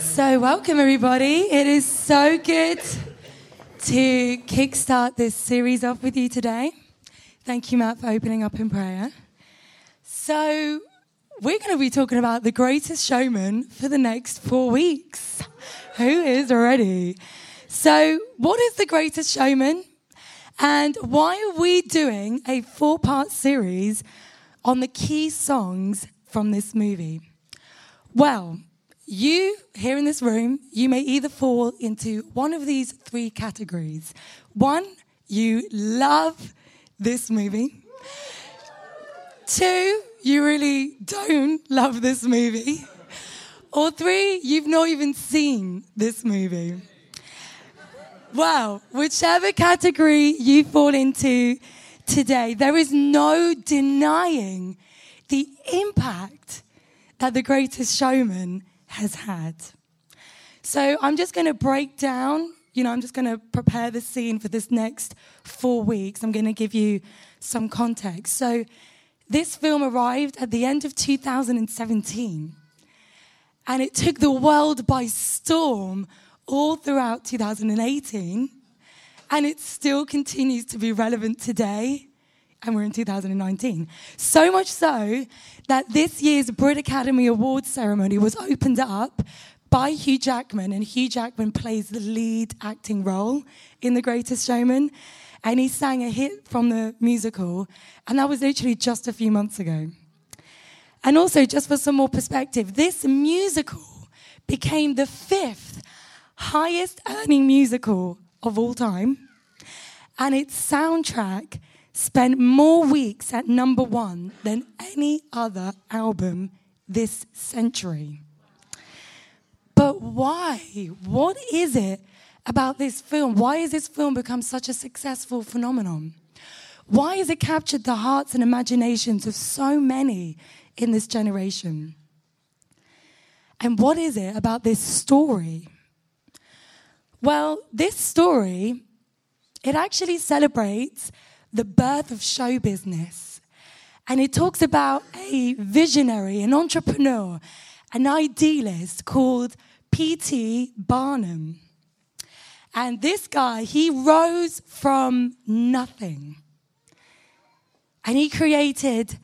So, welcome everybody. It is so good to kickstart this series off with you today. Thank you, Matt, for opening up in prayer. So, we're going to be talking about the greatest showman for the next four weeks. Who is ready? So, what is the greatest showman? And why are we doing a four part series on the key songs from this movie? Well, you here in this room, you may either fall into one of these three categories. One, you love this movie. Two, you really don't love this movie. Or three, you've not even seen this movie. Well, whichever category you fall into today, there is no denying the impact that the greatest showman has had. So I'm just going to break down, you know, I'm just going to prepare the scene for this next four weeks. I'm going to give you some context. So this film arrived at the end of 2017, and it took the world by storm all throughout 2018, and it still continues to be relevant today and we're in 2019. So much so that this year's Brit Academy Awards ceremony was opened up by Hugh Jackman, and Hugh Jackman plays the lead acting role in The Greatest Showman. And he sang a hit from the musical, and that was literally just a few months ago. And also, just for some more perspective, this musical became the fifth highest earning musical of all time, and its soundtrack spent more weeks at number one than any other album this century. But why? What is it about this film? Why has this film become such a successful phenomenon? Why has it captured the hearts and imaginations of so many in this generation? And what is it about this story? Well, this story, it actually celebrates the birth of show business. And it talks about a visionary, an entrepreneur, an idealist called P.T. Barnum. And this guy, he rose from nothing. And he created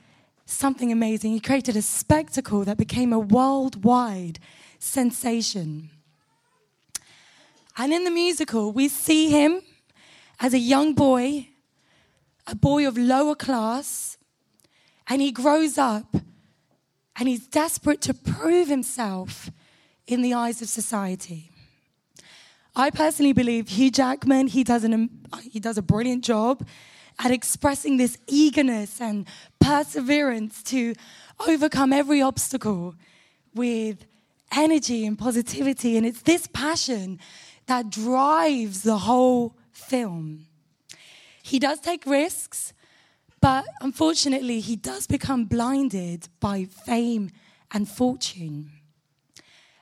something amazing. He created a spectacle that became a worldwide sensation. And in the musical, we see him as a young boy a boy of lower class, and he grows up and he's desperate to prove himself in the eyes of society. I personally believe Hugh Jackman, he does, an, um, he does a brilliant job at expressing this eagerness and perseverance to overcome every obstacle with energy and positivity. And it's this passion that drives the whole film. He does take risks, but unfortunately, he does become blinded by fame and fortune.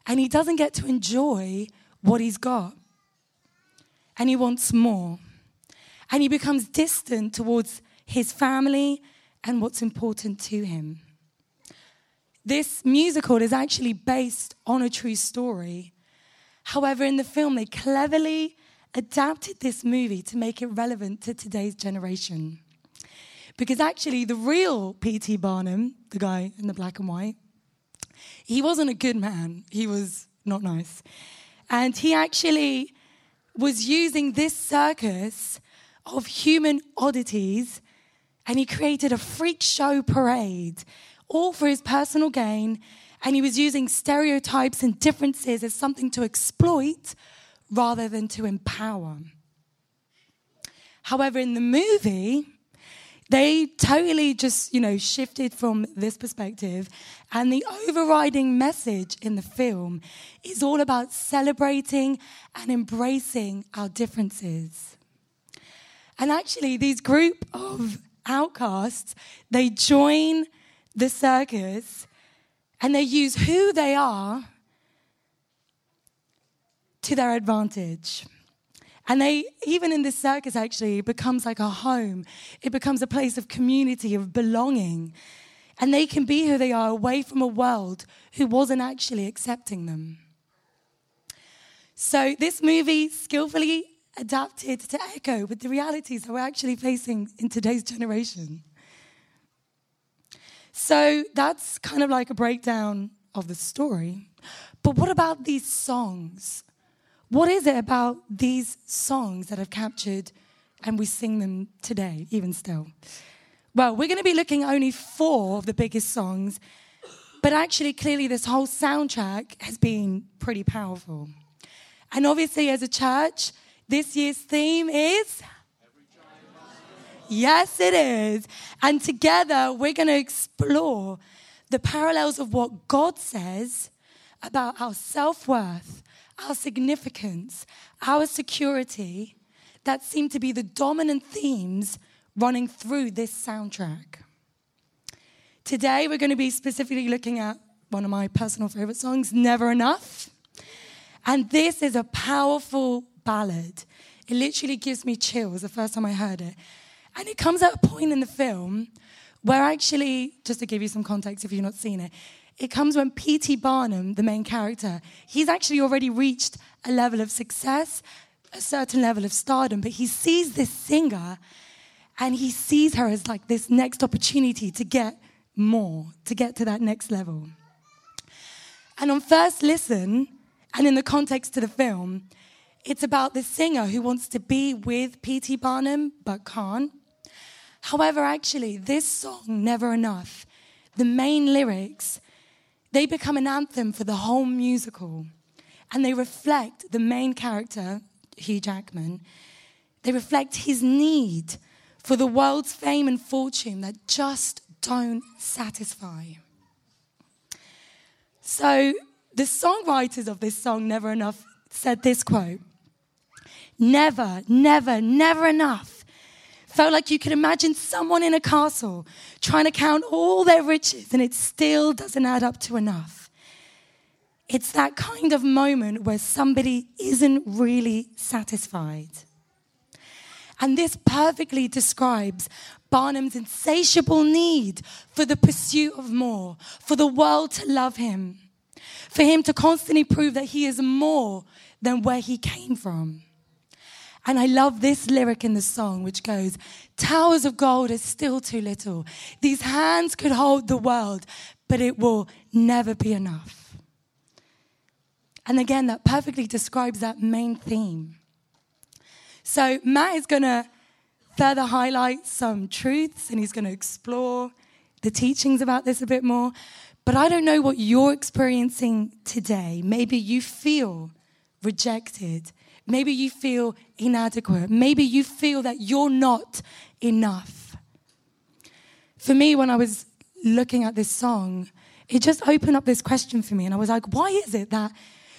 And he doesn't get to enjoy what he's got. And he wants more. And he becomes distant towards his family and what's important to him. This musical is actually based on a true story. However, in the film, they cleverly adapted this movie to make it relevant to today's generation. Because actually, the real P.T. Barnum, the guy in the black and white, he wasn't a good man. He was not nice. And he actually was using this circus of human oddities and he created a freak show parade, all for his personal gain. And he was using stereotypes and differences as something to exploit rather than to empower. However, in the movie, they totally just, you know, shifted from this perspective. And the overriding message in the film is all about celebrating and embracing our differences. And actually, these group of outcasts, they join the circus and they use who they are to their advantage. And they, even in this circus, actually, becomes like a home. It becomes a place of community, of belonging. And they can be who they are away from a world who wasn't actually accepting them. So this movie skillfully adapted to echo with the realities that we're actually facing in today's generation. So that's kind of like a breakdown of the story. But what about these songs? What is it about these songs that have captured and we sing them today, even still? Well, we're going to be looking at only four of the biggest songs, but actually, clearly, this whole soundtrack has been pretty powerful. And obviously, as a church, this year's theme is. Yes, it is. And together, we're going to explore the parallels of what God says about our self worth, our significance, our security that seem to be the dominant themes running through this soundtrack. Today, we're going to be specifically looking at one of my personal favorite songs, Never Enough. And this is a powerful ballad. It literally gives me chills the first time I heard it. And it comes at a point in the film where actually, just to give you some context if you've not seen it, it comes when P.T. Barnum, the main character, he's actually already reached a level of success, a certain level of stardom, but he sees this singer and he sees her as like this next opportunity to get more, to get to that next level. And on first listen, and in the context of the film, it's about the singer who wants to be with P.T. Barnum but can't. However, actually, this song, Never Enough, the main lyrics, they become an anthem for the whole musical. And they reflect the main character, Hugh Jackman, they reflect his need for the world's fame and fortune that just don't satisfy. So, the songwriters of this song, Never Enough, said this quote Never, never, never enough. Felt like you could imagine someone in a castle trying to count all their riches and it still doesn't add up to enough. It's that kind of moment where somebody isn't really satisfied. And this perfectly describes Barnum's insatiable need for the pursuit of more, for the world to love him, for him to constantly prove that he is more than where he came from. And I love this lyric in the song, which goes, Towers of gold is still too little. These hands could hold the world, but it will never be enough. And again, that perfectly describes that main theme. So Matt is going to further highlight some truths and he's going to explore the teachings about this a bit more. But I don't know what you're experiencing today. Maybe you feel rejected. Maybe you feel inadequate. Maybe you feel that you're not enough. For me, when I was looking at this song, it just opened up this question for me. And I was like, why is it that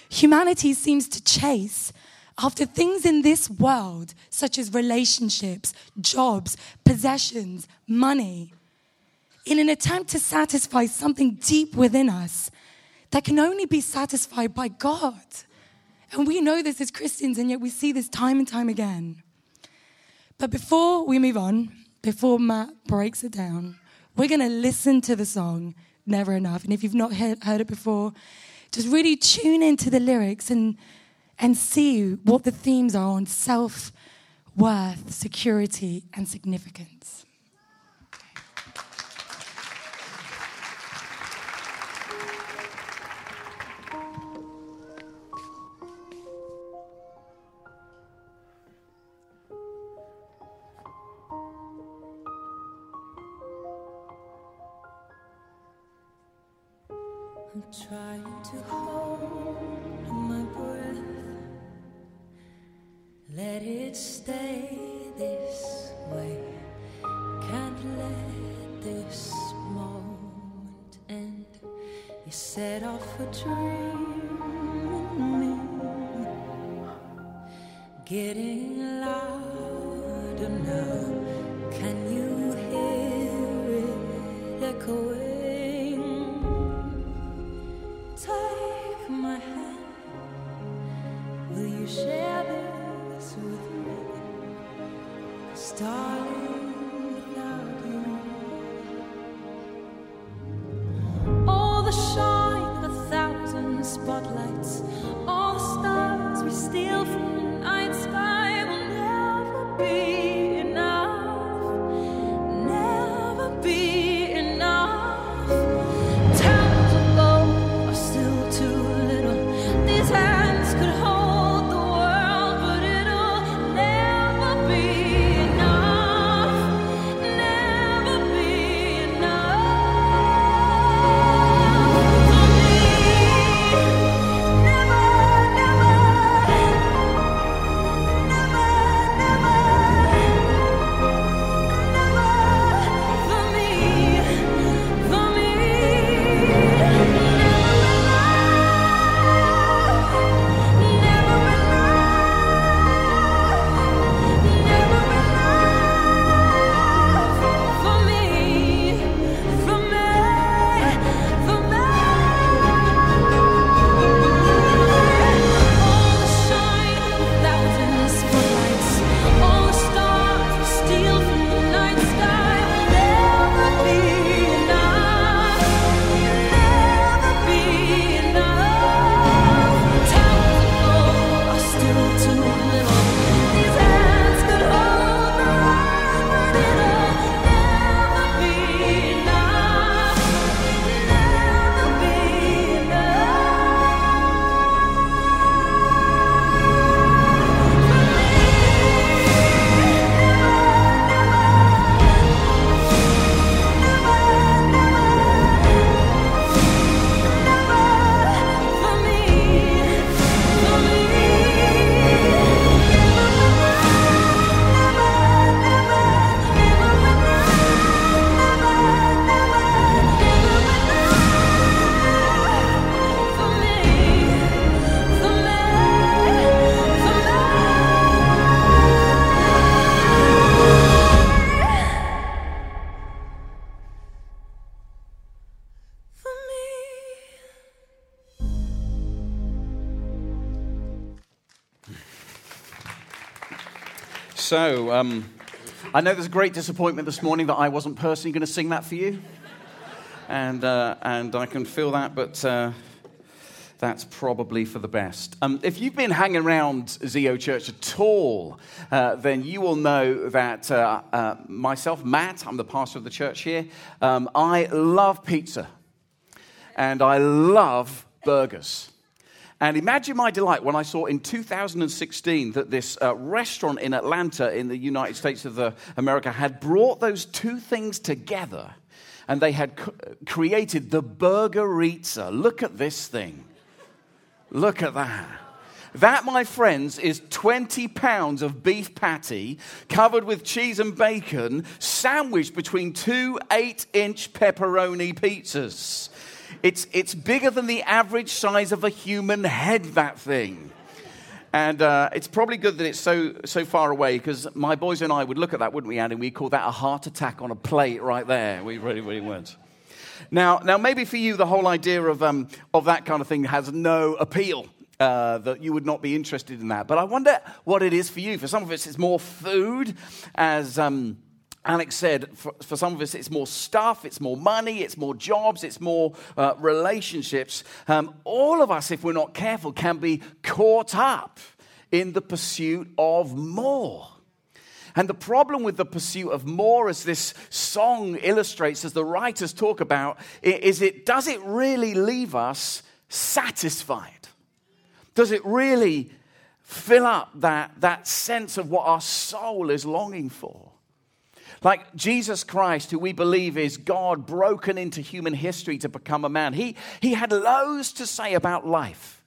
humanity seems to chase after things in this world, such as relationships, jobs, possessions, money, in an attempt to satisfy something deep within us that can only be satisfied by God. And we know this as Christians, and yet we see this time and time again. But before we move on, before Matt breaks it down, we're going to listen to the song Never Enough. And if you've not heard, it before, just really tune into the lyrics and and see what the themes are on self worth, security, and significance. I'm trying to hold my breath. Let it stay this way. Can't let this moment end. You set off a dream in me, getting So, um, I know there's a great disappointment this morning that I wasn't personally going to sing that for you. And, uh, and I can feel that, but uh, that's probably for the best. Um, if you've been hanging around Zeo Church at all, uh, then you will know that uh, uh, myself, Matt, I'm the pastor of the church here, um, I love pizza. And I love burgers. And imagine my delight when I saw in 2016 that this uh, restaurant in Atlanta in the United States of America had brought those two things together and they had created the Burgeritza. Look at this thing. Look at that. That, my friends, is 20 pounds of beef patty covered with cheese and bacon, sandwiched between two eight inch pepperoni pizzas. It's, it's bigger than the average size of a human head, that thing. And uh, it's probably good that it's so, so far away because my boys and I would look at that, wouldn't we, Andy? We'd call that a heart attack on a plate right there. We really, really would. Now, now maybe for you, the whole idea of, um, of that kind of thing has no appeal. Uh, that you would not be interested in that. But I wonder what it is for you. For some of us, it's more food, as um, Alex said, for, for, some of us, it's more stuff, it's more money, it's more jobs, it's more uh, relationships. Um, all of us, if we're not careful, can be caught up in the pursuit of more. And the problem with the pursuit of more, as this song illustrates, as the writers talk about, is it does it really leave us satisfied? Does it really fill up that, that sense of what our soul is longing for? Like Jesus Christ, who we believe is God broken into human history to become a man, he, he had loads to say about life.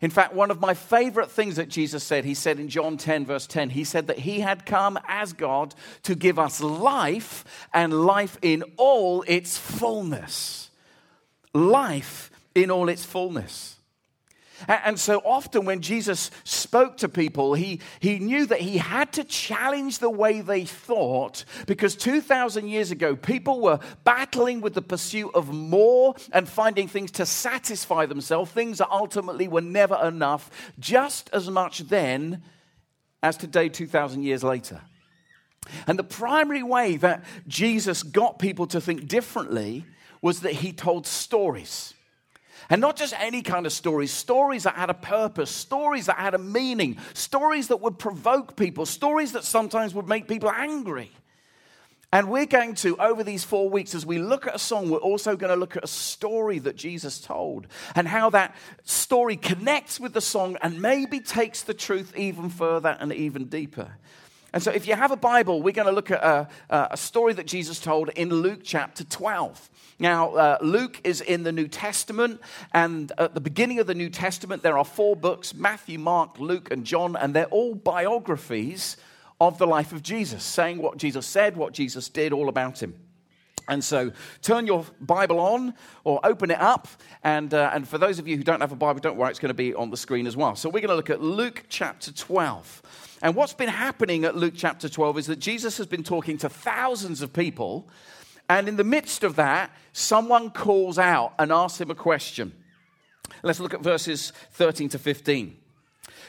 In fact, one of my favorite things that Jesus said, he said in John 10, verse 10, he said that he had come as God to give us life and life in all its fullness. Life in all its fullness. And so often when Jesus spoke to people, he, he knew that he had to challenge the way they thought because 2,000 years ago, people were battling with the pursuit of more and finding things to satisfy themselves, things that ultimately were never enough, just as much then as today, 2,000 years later. And the primary way that Jesus got people to think differently was that he told stories. And not just any kind of stories, stories that had a purpose, stories that had a meaning, stories that would provoke people, stories that sometimes would make people angry. And we're going to, over these four weeks, as we look at a song, we're also going to look at a story that Jesus told and how that story connects with the song and maybe takes the truth even further and even deeper. And so, if you have a Bible, we're going to look at a, a story that Jesus told in Luke chapter 12. Now, uh, Luke is in the New Testament, and at the beginning of the New Testament, there are four books Matthew, Mark, Luke, and John, and they're all biographies of the life of Jesus, saying what Jesus said, what Jesus did, all about him. And so turn your Bible on or open it up. And, uh, and for those of you who don't have a Bible, don't worry, it's going to be on the screen as well. So we're going to look at Luke chapter 12. And what's been happening at Luke chapter 12 is that Jesus has been talking to thousands of people and in the midst of that, someone calls out and asks him a question. Let's look at verses 13 to 15.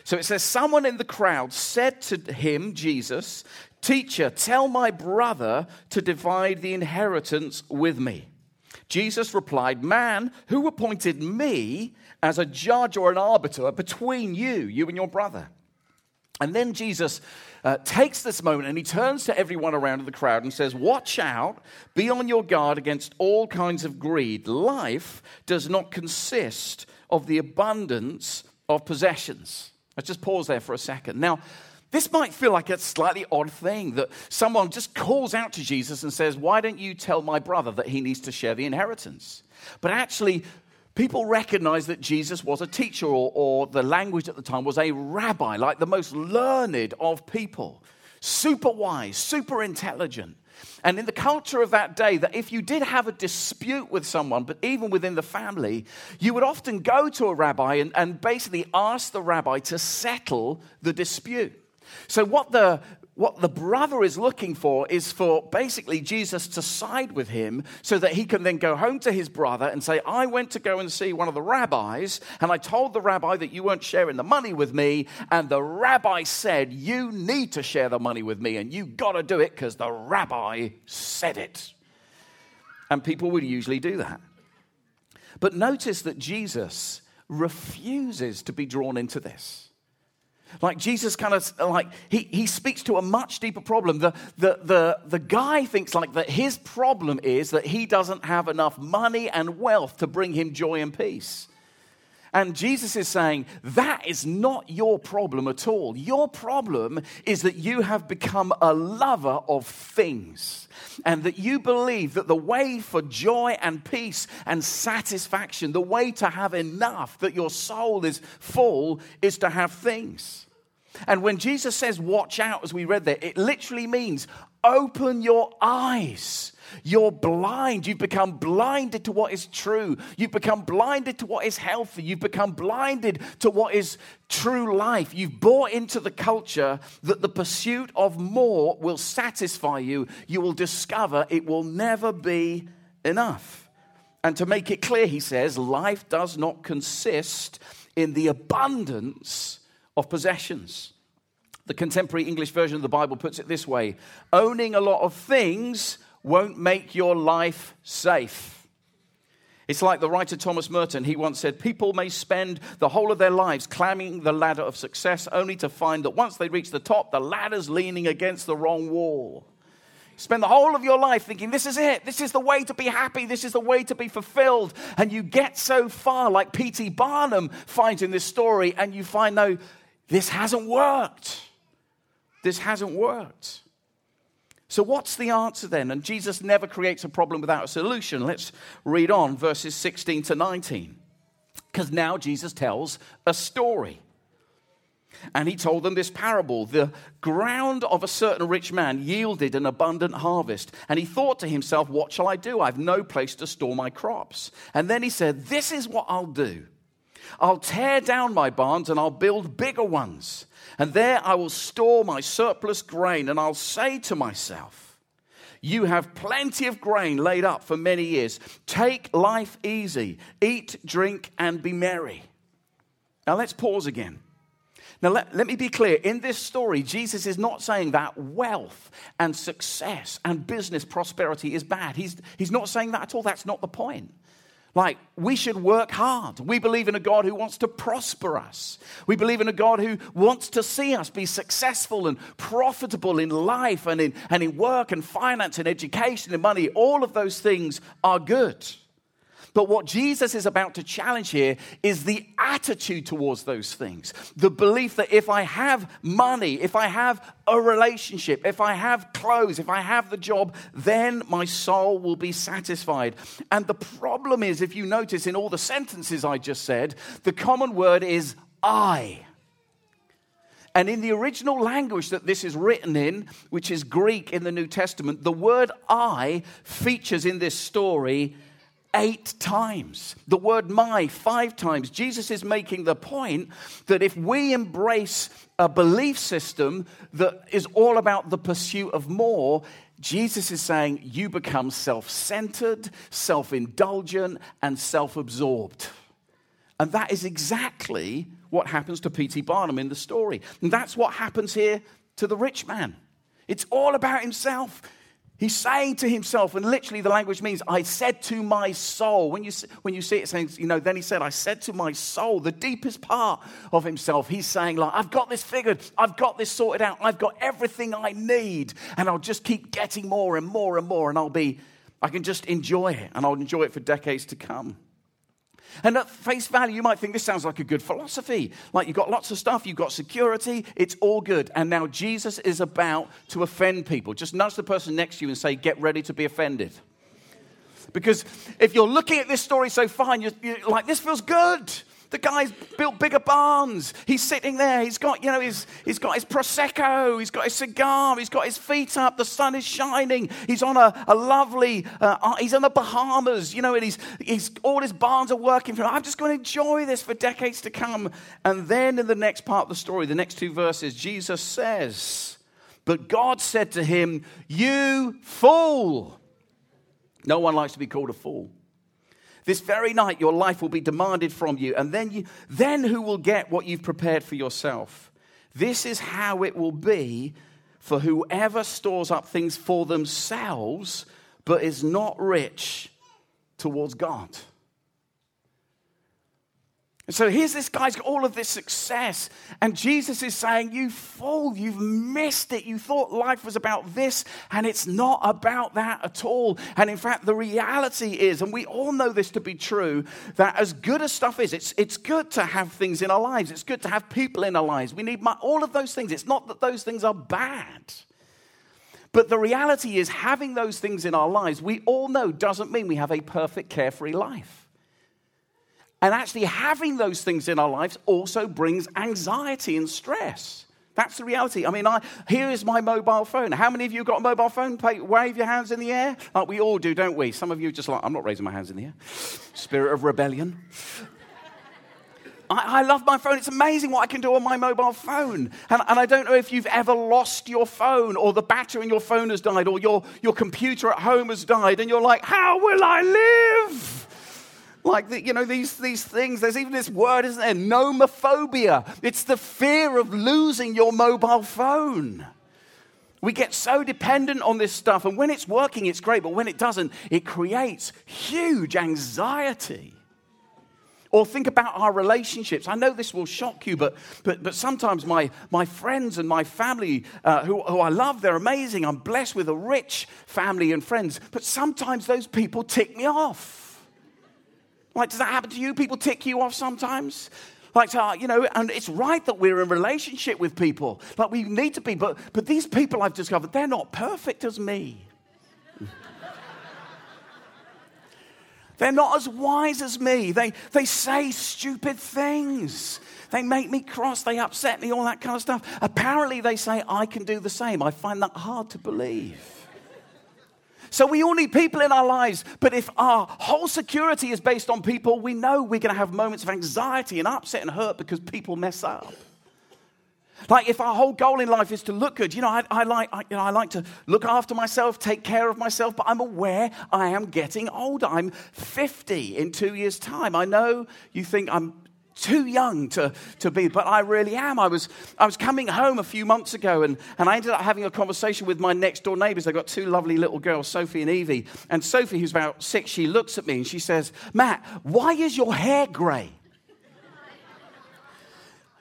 So it says, Someone in the crowd said to him, Jesus, Teacher, tell my brother to divide the inheritance with me. Jesus replied, Man, who appointed me as a judge or an arbiter between you, you and your brother? And then Jesus uh, takes this moment and he turns to everyone around in the crowd and says, Watch out, be on your guard against all kinds of greed. Life does not consist of the abundance of possessions. Let's just pause there for a second. Now, this might feel like a slightly odd thing that someone just calls out to Jesus and says, Why don't you tell my brother that he needs to share the inheritance? But actually, people recognized that Jesus was a teacher, or, or, the language at the time was a rabbi, like the most learned of people, super wise, super intelligent. And in the culture of that day, that if you did have a dispute with someone, but even within the family, you would often go to a rabbi and, and basically ask the rabbi to settle the dispute. So, what the what the brother is looking for is for basically Jesus to side with him so that he can then go home to his brother and say, I went to go and see one of the rabbis, and I told the rabbi that you weren't sharing the money with me, and the rabbi said, You need to share the money with me, and you got to do it because the rabbi said it. And people would usually do that. But notice that Jesus refuses to be drawn into this. Like Jesus kind of like he, he speaks to a much deeper problem. The, the, the, the guy thinks like that his problem is that he doesn't have enough money and wealth to bring him joy and peace. And Jesus is saying, that is not your problem at all. Your problem is that you have become a lover of things and that you believe that the way for joy and peace and satisfaction, the way to have enough, that your soul is full, is to have things. And when Jesus says, watch out, as we read there, it literally means open your eyes. You're blind. You've become blinded to what is true. You've become blinded to what is healthy. You've become blinded to what is true life. You've bought into the culture that the pursuit of more will satisfy you. You will discover it will never be enough. And to make it clear, he says, life does not consist in the abundance of possessions. The contemporary English version of the Bible puts it this way owning a lot of things won't make your life safe. It's like the writer Thomas Merton. He once said, People may spend the whole of their lives climbing the ladder of success only to find that once they reach the top, the ladder's leaning against the wrong wall. Spend the whole of your life thinking, This is it. This is the way to be happy. This is the way to be fulfilled. And you get so far, like P.T. Barnum finds in this story, and you find, No, this hasn't worked. This hasn't worked. So, what's the answer then? And Jesus never creates a problem without a solution. Let's read on verses 16 to 19. Because now Jesus tells a story. And he told them this parable The ground of a certain rich man yielded an abundant harvest. And he thought to himself, What shall I do? I've no place to store my crops. And then he said, This is what I'll do I'll tear down my barns and I'll build bigger ones. And there I will store my surplus grain, and I'll say to myself, You have plenty of grain laid up for many years. Take life easy, eat, drink, and be merry. Now let's pause again. Now, let, let me be clear. In this story, Jesus is not saying that wealth and success and business prosperity is bad. He's, he's not saying that at all. That's not the point. Like, we should work hard. We believe in a God who wants to prosper us. We believe in a God who wants to see us be successful and profitable in life and in, and in work and finance and education and money. All of those things are good. But what Jesus is about to challenge here is the attitude towards those things. The belief that if I have money, if I have a relationship, if I have clothes, if I have the job, then my soul will be satisfied. And the problem is, if you notice in all the sentences I just said, the common word is I. And in the original language that this is written in, which is Greek in the New Testament, the word I features in this story eight times. The word my, five times. Jesus is making the point that if we embrace a belief system that is all about the pursuit of more, Jesus is saying you become self centered, self indulgent, and self absorbed. And that is exactly what happens to P.T. Barnum in the story. And that's what happens here to the rich man. It's all about himself. He's saying to himself, and literally the language means, I said to my soul. When you, when you see it saying, you know, then he said, I said to my soul, the deepest part of himself, he's saying, like, I've got this figured, I've got this sorted out, I've got everything I need, and I'll just keep getting more and more and more, and I'll be, I can just enjoy it, and I'll enjoy it for decades to come. And at face value, you might think this sounds like a good philosophy. Like you've got lots of stuff, you've got security, it's all good. And now Jesus is about to offend people. Just nudge the person next to you and say, Get ready to be offended. Because if you're looking at this story so and you're, you're like, This feels good. The guy's built bigger barns. He's sitting there. He's got, you know, his, he's got his Prosecco. He's got his cigar. He's got his feet up. The sun is shining. He's on a, a lovely, uh, he's on the Bahamas, you know, and he's, he's, all his barns are working for him. I'm just going to enjoy this for decades to come. And then in the next part of the story, the next two verses, Jesus says But God said to him, You fool! No one likes to be called a fool. This very night, your life will be demanded from you, and then, you, then who will get what you've prepared for yourself? This is how it will be for whoever stores up things for themselves, but is not rich towards God. And so here's this guy's got all of this success, and Jesus is saying, You fool, you've missed it. You thought life was about this, and it's not about that at all. And in fact, the reality is, and we all know this to be true, that as good as stuff is, it's, it's good to have things in our lives, it's good to have people in our lives. We need my, all of those things. It's not that those things are bad. But the reality is, having those things in our lives, we all know doesn't mean we have a perfect, carefree life. And actually, having those things in our lives also brings anxiety and stress. That's the reality. I mean, I, here is my mobile phone. How many of you got a mobile phone? Play, wave your hands in the air. Like we all do, don't we? Some of you just like, I'm not raising my hands in the air. Spirit of rebellion. I, I, love my phone. It's amazing what I can do on my mobile phone. And, and, I don't know if you've ever lost your phone or the battery in your phone has died or your, your computer at home has died and you're like, how will I live? Like the, you know these, these things there's even this word isn't there nomophobia it's the fear of losing your mobile phone we get so dependent on this stuff and when it's working it's great but when it doesn't it creates huge anxiety or think about our relationships. I know this will shock you, but, but, but sometimes my, my friends and my family, uh, who, who I love, they're amazing. I'm blessed with a rich family and friends. But sometimes those people tick me off. Like, does that happen to you? People tick you off sometimes? Like, uh, you know, and it's right that we're in relationship with people. Like, we need to be. But, but these people I've discovered, they're not perfect as me. they're not as wise as me. They, they say stupid things. They make me cross. They upset me, all that kind of stuff. Apparently, they say I can do the same. I find that hard to believe. So we all need people in our lives. But if our whole security is based on people, we know we're going to have moments of anxiety and upset and hurt because people mess up. Like if our whole goal in life is to look good, you know, I, I like, I, you know, I like to look after myself, take care of myself, but I'm aware I am getting older. I'm 50 in two years' time. I know you think I'm too young to, to be, but I really am. I was, I was coming home a few months ago and, and I ended up having a conversation with my next door neighbors. They've got two lovely little girls, Sophie and Evie. And Sophie, who's about six, she looks at me and she says, Matt, why is your hair grey?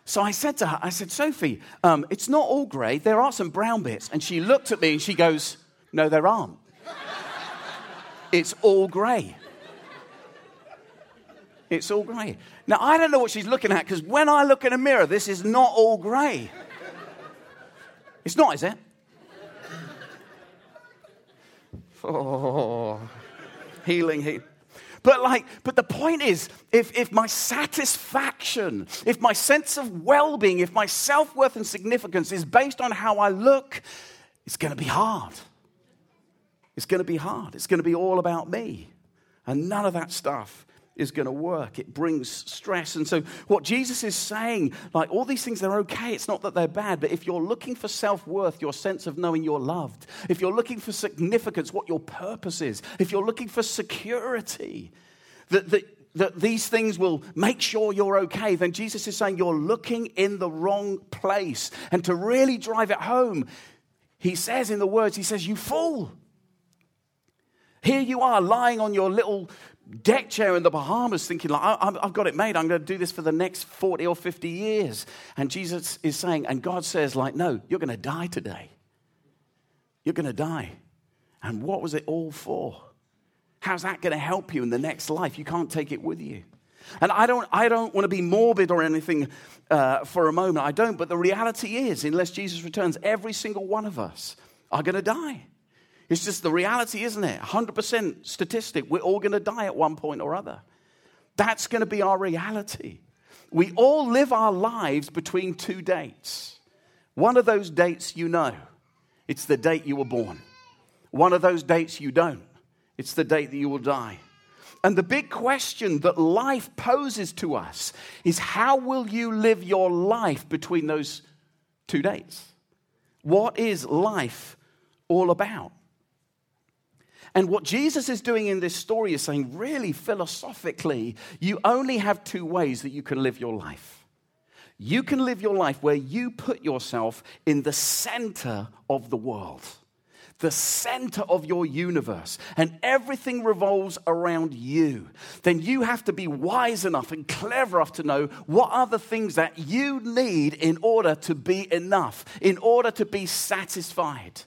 So I said to her, I said, Sophie, um, it's not all grey. There are some brown bits. And she looked at me and she goes, No, there aren't. it's all grey. It's all grey. Now, I don't know what she's looking at because when I look in a mirror, this is not all grey. It's not, is it? Oh, healing, healing. But like, but the point is, if, if my satisfaction, if my sense of well-being, if my self-worth and significance is based on how I look, it's going to be hard. It's going to be hard. It's going to be all about me. And none of that stuff is going to work. It brings stress. And so, what Jesus is saying, like all these things, they're okay. It's not that they're bad. But if you're looking for self worth, your sense of knowing you're loved, if you're looking for significance, what your purpose is, if you're looking for security, that, that that these things will make sure you're okay, then Jesus is saying you're looking in the wrong place. And to really drive it home, he says in the words, he says, You fool. Here you are lying on your little deck chair in the Bahamas thinking, like, I've got it made. I'm going to do this for the next 40 or 50 years. And Jesus is saying, and God says, like, no, you're going to die today. You're going to die. And what was it all for? How's that going to help you in the next life? You can't take it with you. And I don't, I don't want to be morbid or anything uh, for a moment. I don't. But the reality is, unless Jesus returns, every single one of us are going to die. It's just the reality, isn't it? 100% statistic. We're all going to die at one point or other. That's going to be our reality. We all live our lives between two dates. One of those dates you know, it's the date you were born. One of those dates you don't, it's the date that you will die. And the big question that life poses to us is how will you live your life between those two dates? What is life all about? And what Jesus is doing in this story is saying, really philosophically, you only have two ways that you can live your life. You can live your life where you put yourself in the center of the world, the center of your universe, and everything revolves around you. Then you have to be wise enough and clever enough to know what are the things that you need in order to be enough, in order to be satisfied.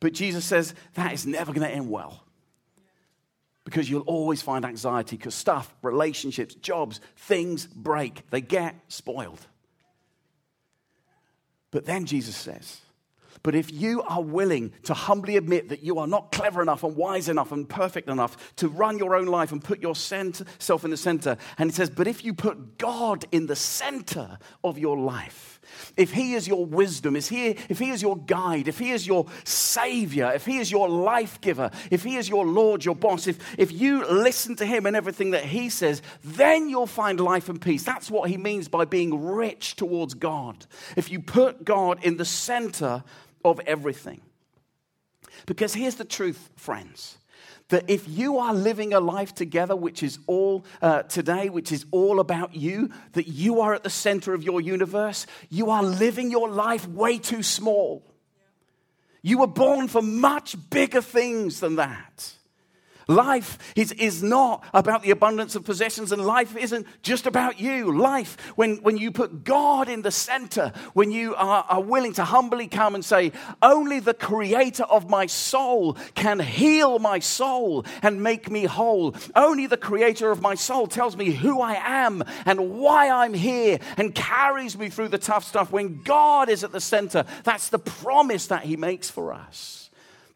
But Jesus says that is never going to end well because you'll always find anxiety because stuff, relationships, jobs, things break, they get spoiled. But then Jesus says, but if you are willing to humbly admit that you are not clever enough and wise enough and perfect enough to run your own life and put yourself in the center, and he says, but if you put God in the center of your life, if he is your wisdom, if he, if he is your guide, if he is your savior, if he is your life giver, if he is your Lord, your boss, if, if you listen to him and everything that he says, then you'll find life and peace. That's what he means by being rich towards God. If you put God in the center of everything. Because here's the truth, friends that if you are living a life together, which is all uh, today, which is all about you, that you are at the center of your universe, you are living your life way too small. You were born for much bigger things than that. Life is, is not about the abundance of possessions, and life isn't just about you. Life, when, when you put God in the center, when you are, are willing to humbly come and say, Only the creator of my soul can heal my soul and make me whole. Only the creator of my soul tells me who I am and why I'm here and carries me through the tough stuff. When God is at the center, that's the promise that He makes for us.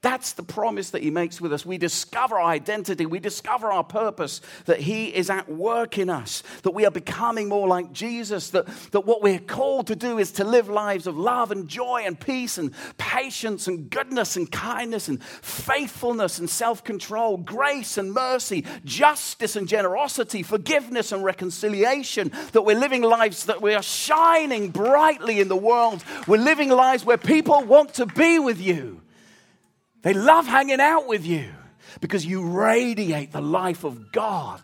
That's the promise that he makes with us. We discover our identity, we discover our purpose, that he is at work in us, that we are becoming more like Jesus, that, that what we're called to do is to live lives of love and joy and peace and patience and goodness and kindness and faithfulness and self control, grace and mercy, justice and generosity, forgiveness and reconciliation, that we're living lives that we are shining brightly in the world. We're living lives where people want to be with you. They love hanging out with you because you radiate the life of God.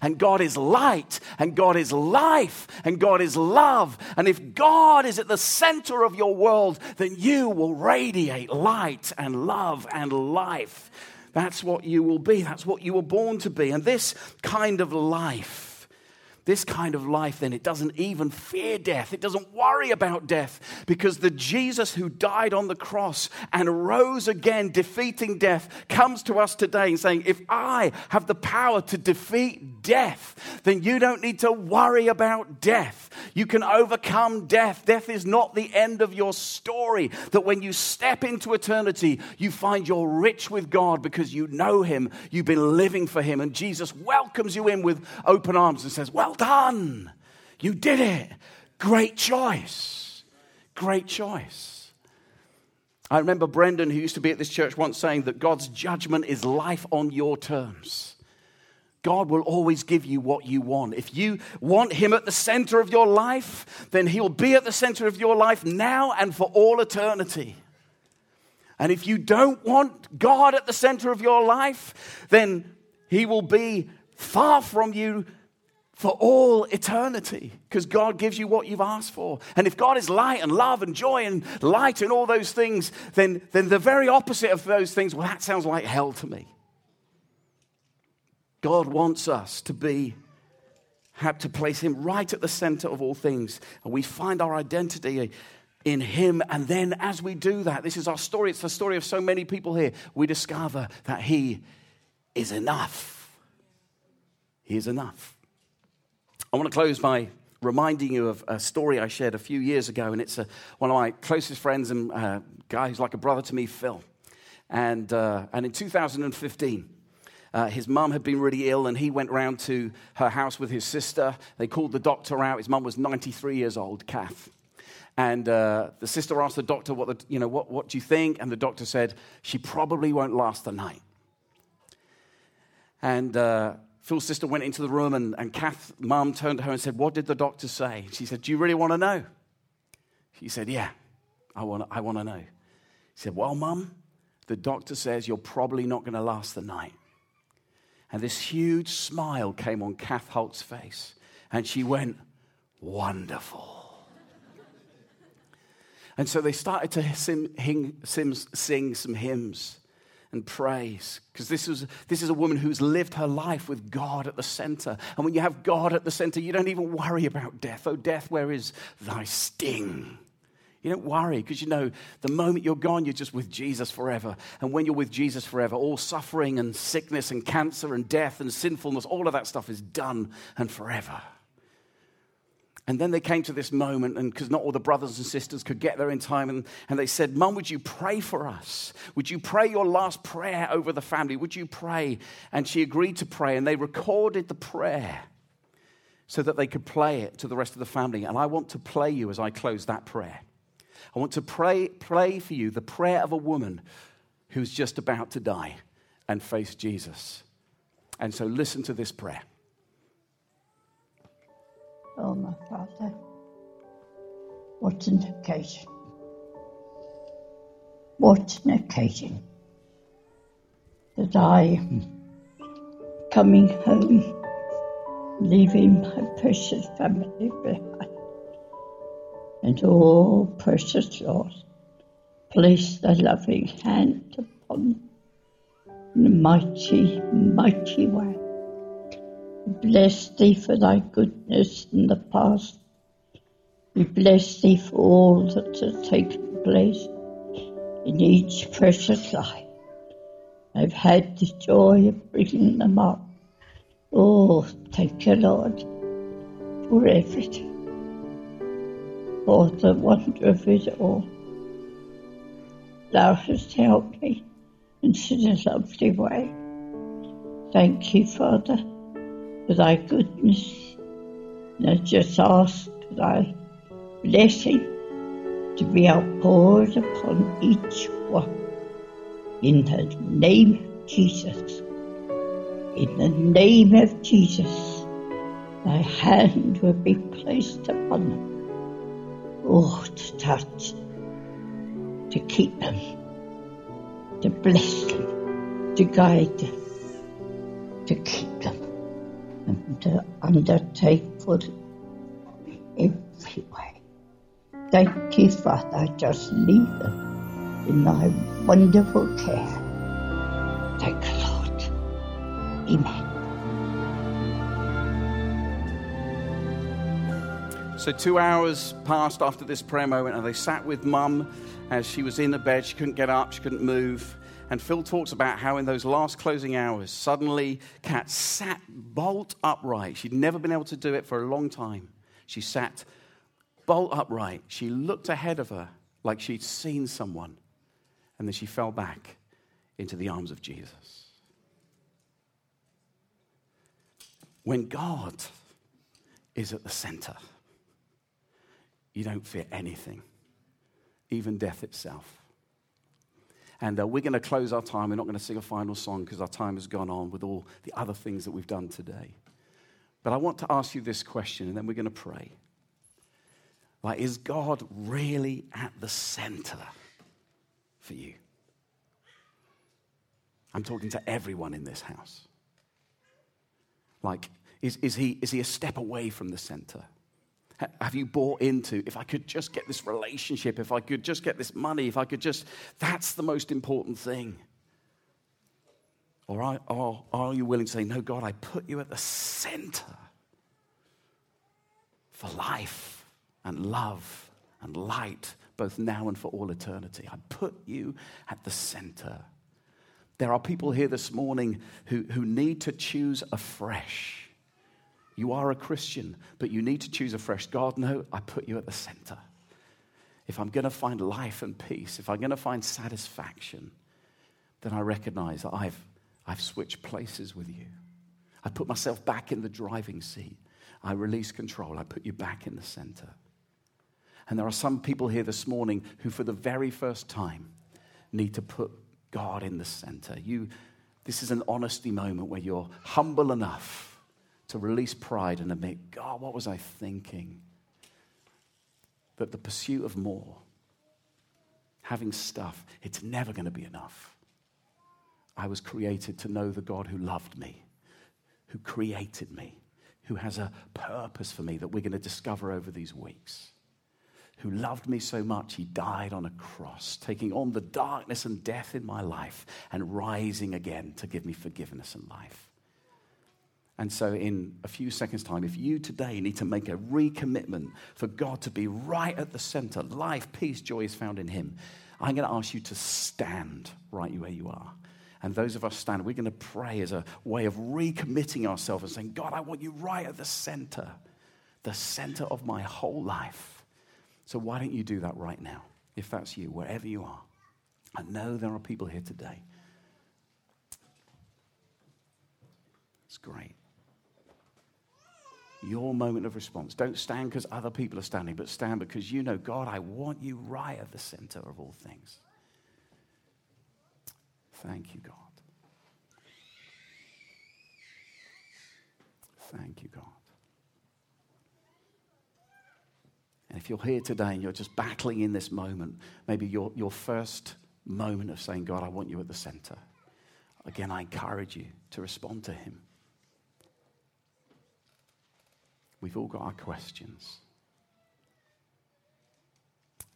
And God is light, and God is life, and God is love. And if God is at the center of your world, then you will radiate light and love and life. That's what you will be. That's what you were born to be. And this kind of life this kind of life, then, it doesn't even fear death. It doesn't worry about death because the Jesus who died on the cross and rose again, defeating death, comes to us today and saying, If I have the power to defeat death, then you don't need to worry about death. You can overcome death. Death is not the end of your story. That when you step into eternity, you find you're rich with God because you know Him, you've been living for Him, and Jesus welcomes you in with open arms and says, Well done. You did it. Great choice. Great choice. I remember Brendan, who used to be at this church, once saying that God's judgment is life on your terms. God will always give you what you want. If you want Him at the center of your life, then He'll be at the center of your life now and for all eternity. And if you don't want God at the center of your life, then He will be far from you for all eternity because God gives you what you've asked for. And if God is light and love and joy and light and all those things, then, then the very opposite of those things, well, that sounds like hell to me. God wants us to be, have to place Him right at the center of all things. And we find our identity in Him. And then as we do that, this is our story, it's the story of so many people here, we discover that He is enough. He is enough. I want to close by reminding you of a story I shared a few years ago, and it's a, one of my closest friends and a uh, guy who's like a brother to me, Phil. And, uh, and in 2015, uh, his mum had been really ill, and he went round to her house with his sister. They called the doctor out. His mum was 93 years old, Kath. And uh, the sister asked the doctor, what, the, you know, what, what do you think? And the doctor said, she probably won't last the night. And uh, Phil's sister went into the room, and, and Kath's mum turned to her and said, What did the doctor say? She said, Do you really want to know? She said, Yeah, I want I want to know. He said, Well, Mum, the doctor says you're probably not going to last the night. And this huge smile came on Kath Holt's face. And she went, Wonderful. and so they started to sing some hymns and praise. Because this is, this is a woman who's lived her life with God at the center. And when you have God at the center, you don't even worry about death. Oh, death, where is thy sting? You don't worry because you know the moment you're gone, you're just with Jesus forever. And when you're with Jesus forever, all suffering and sickness and cancer and death and sinfulness, all of that stuff is done and forever. And then they came to this moment, and because not all the brothers and sisters could get there in time, and, and they said, Mum, would you pray for us? Would you pray your last prayer over the family? Would you pray? And she agreed to pray, and they recorded the prayer so that they could play it to the rest of the family. And I want to play you as I close that prayer. I want to pray, play for you the prayer of a woman who's just about to die and face Jesus. And so listen to this prayer. Oh, my Father, what an occasion. What an occasion that I am coming home, leaving my precious family behind. And all precious Lord, place thy loving hand upon the mighty, mighty way. Bless thee for thy goodness in the past. We bless thee for all that has taken place in each precious life. I've had the joy of bringing them up. Oh, thank you, Lord, for everything, for the wonder of it all. Thou hast helped me in such a lovely way. Thank you, Father for thy goodness. And I just ask thy blessing to be outpoured upon each one. In the name of Jesus. In the name of Jesus. Thy hand will be placed upon them. Oh, to touch, to keep them, to bless them, to guide them, to keep to undertake for every way. Thank you, Father. I just leave them in thy wonderful care. Thank you, Lord. Amen. So, two hours passed after this prayer moment, and they sat with mum as she was in the bed. She couldn't get up, she couldn't move. And Phil talks about how in those last closing hours, suddenly Kath sat bolt upright. She'd never been able to do it for a long time. She sat bolt upright. She looked ahead of her like she'd seen someone. And then she fell back into the arms of Jesus. When God is at the center, you don't fear anything, even death itself. And uh, we're going to close our time. We're not going to sing a final song because our time has gone on with all the other things that we've done today. But I want to ask you this question, and then we're going to pray. Like, is God really at the center for you? I'm talking to everyone in this house. Like, is, is, he, is he a step away from the center? Have you bought into? If I could just get this relationship, if I could just get this money, if I could just, that's the most important thing. Or are, or are you willing to say, No, God, I put you at the center for life and love and light, both now and for all eternity? I put you at the center. There are people here this morning who, who need to choose afresh you are a Christian, but you need to choose afresh. God, no, I put you at the center. If I'm going to find life and peace, if I'm going to find satisfaction, then I recognize that I've, I've switched places with you. I put myself back in the driving seat. I release control. I put you back in the center. And there are some people here this morning who, for the very first time, need to put God in the center. You, this is an honesty moment where you're humble enough to release pride and admit, God, what was I thinking? That the pursuit of more having stuff, it's never going to be enough. I was created to know the God who loved me, who created me, who has a purpose for me that we're going to discover over these weeks, who loved me so much he died on a cross, taking on the darkness and death in my life and rising again to give me forgiveness and life. And so, in a few seconds' time, if you today need to make a recommitment for God to be right at the center, life, peace, joy is found in Him, I'm going to ask you to stand right where you are. And those of us stand, we're going to pray as a way of recommitting ourselves and saying, God, I want you right at the center, the center of my whole life. So, why don't you do that right now, if that's you, wherever you are? I know there are people here today. It's great your moment of response. Don't stand because other people are standing, but stand because you know, God, I want you right at the center of all things. Thank you, God. Thank you, God. And if you're here today and you're just battling in this moment, maybe your, your first moment of saying, God, I want you at the center, again, I encourage you to respond to Him. We've all got our questions.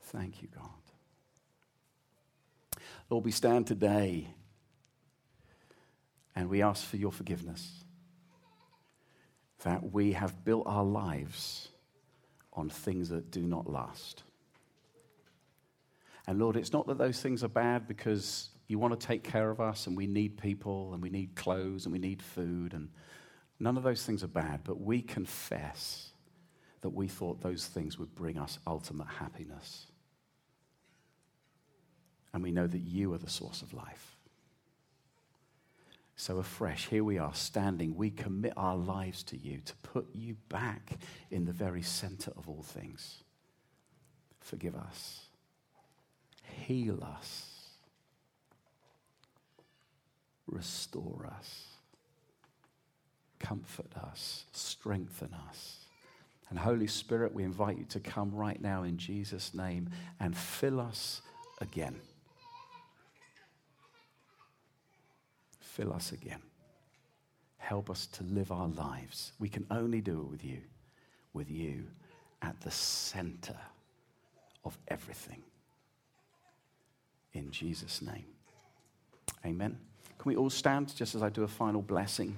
Thank you, God. Lord, we stand today and we ask for your forgiveness that we have built our lives on things that do not last. And Lord, it's not that those things are bad because you want to take care of us and we need people and we need clothes and we need food and None of those things are bad, but we confess that we thought those things would bring us ultimate happiness. And we know that you are the source of life. So, afresh, here we are standing. We commit our lives to you to put you back in the very center of all things. Forgive us, heal us, restore us comfort us, strengthen us. And Holy Spirit, we invite you to come right now in Jesus' name and fill us again. Fill us again. Help us to live our lives. We can only do it with you, with you at the center of everything. In Jesus' name. Amen. Can we all stand just as I do a final blessing?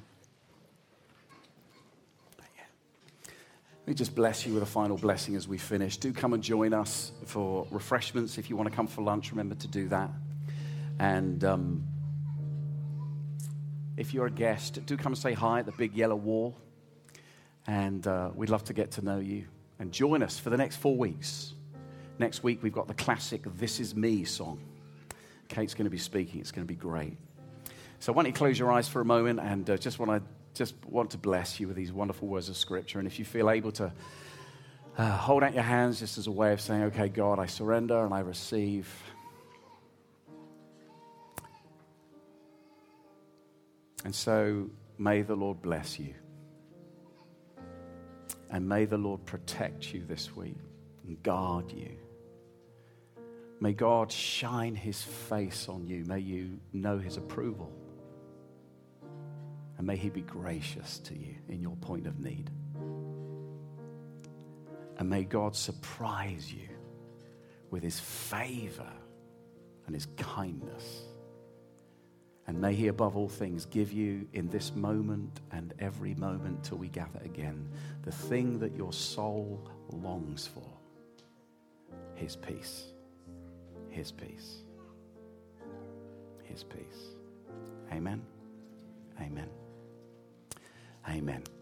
Let me just bless you with a final blessing as we finish. Do come and join us for refreshments. If you want to come for lunch, remember to do that. And um, if you're a guest, do come and say hi at the big yellow wall. And uh, we'd love to get to know you. And join us for the next four weeks. Next week, we've got the classic This Is Me song. Kate's going to be speaking. It's going to be great. So, why don't you close your eyes for a moment and uh, just want to just want to bless you with these wonderful words of Scripture. And if you feel able to uh, hold out your hands just as a way of saying, okay, God, I surrender and I receive. And so may the Lord bless you. And may the Lord protect you this week and guard you. May God shine his face on you. May you know his approval. And may He be gracious to you in your point of need. And may God surprise you with His favor and His kindness. And may He, above all things, give you in this moment and every moment till we gather again the thing that your soul longs for His peace. His peace. His peace. Amen. Amen. Amen.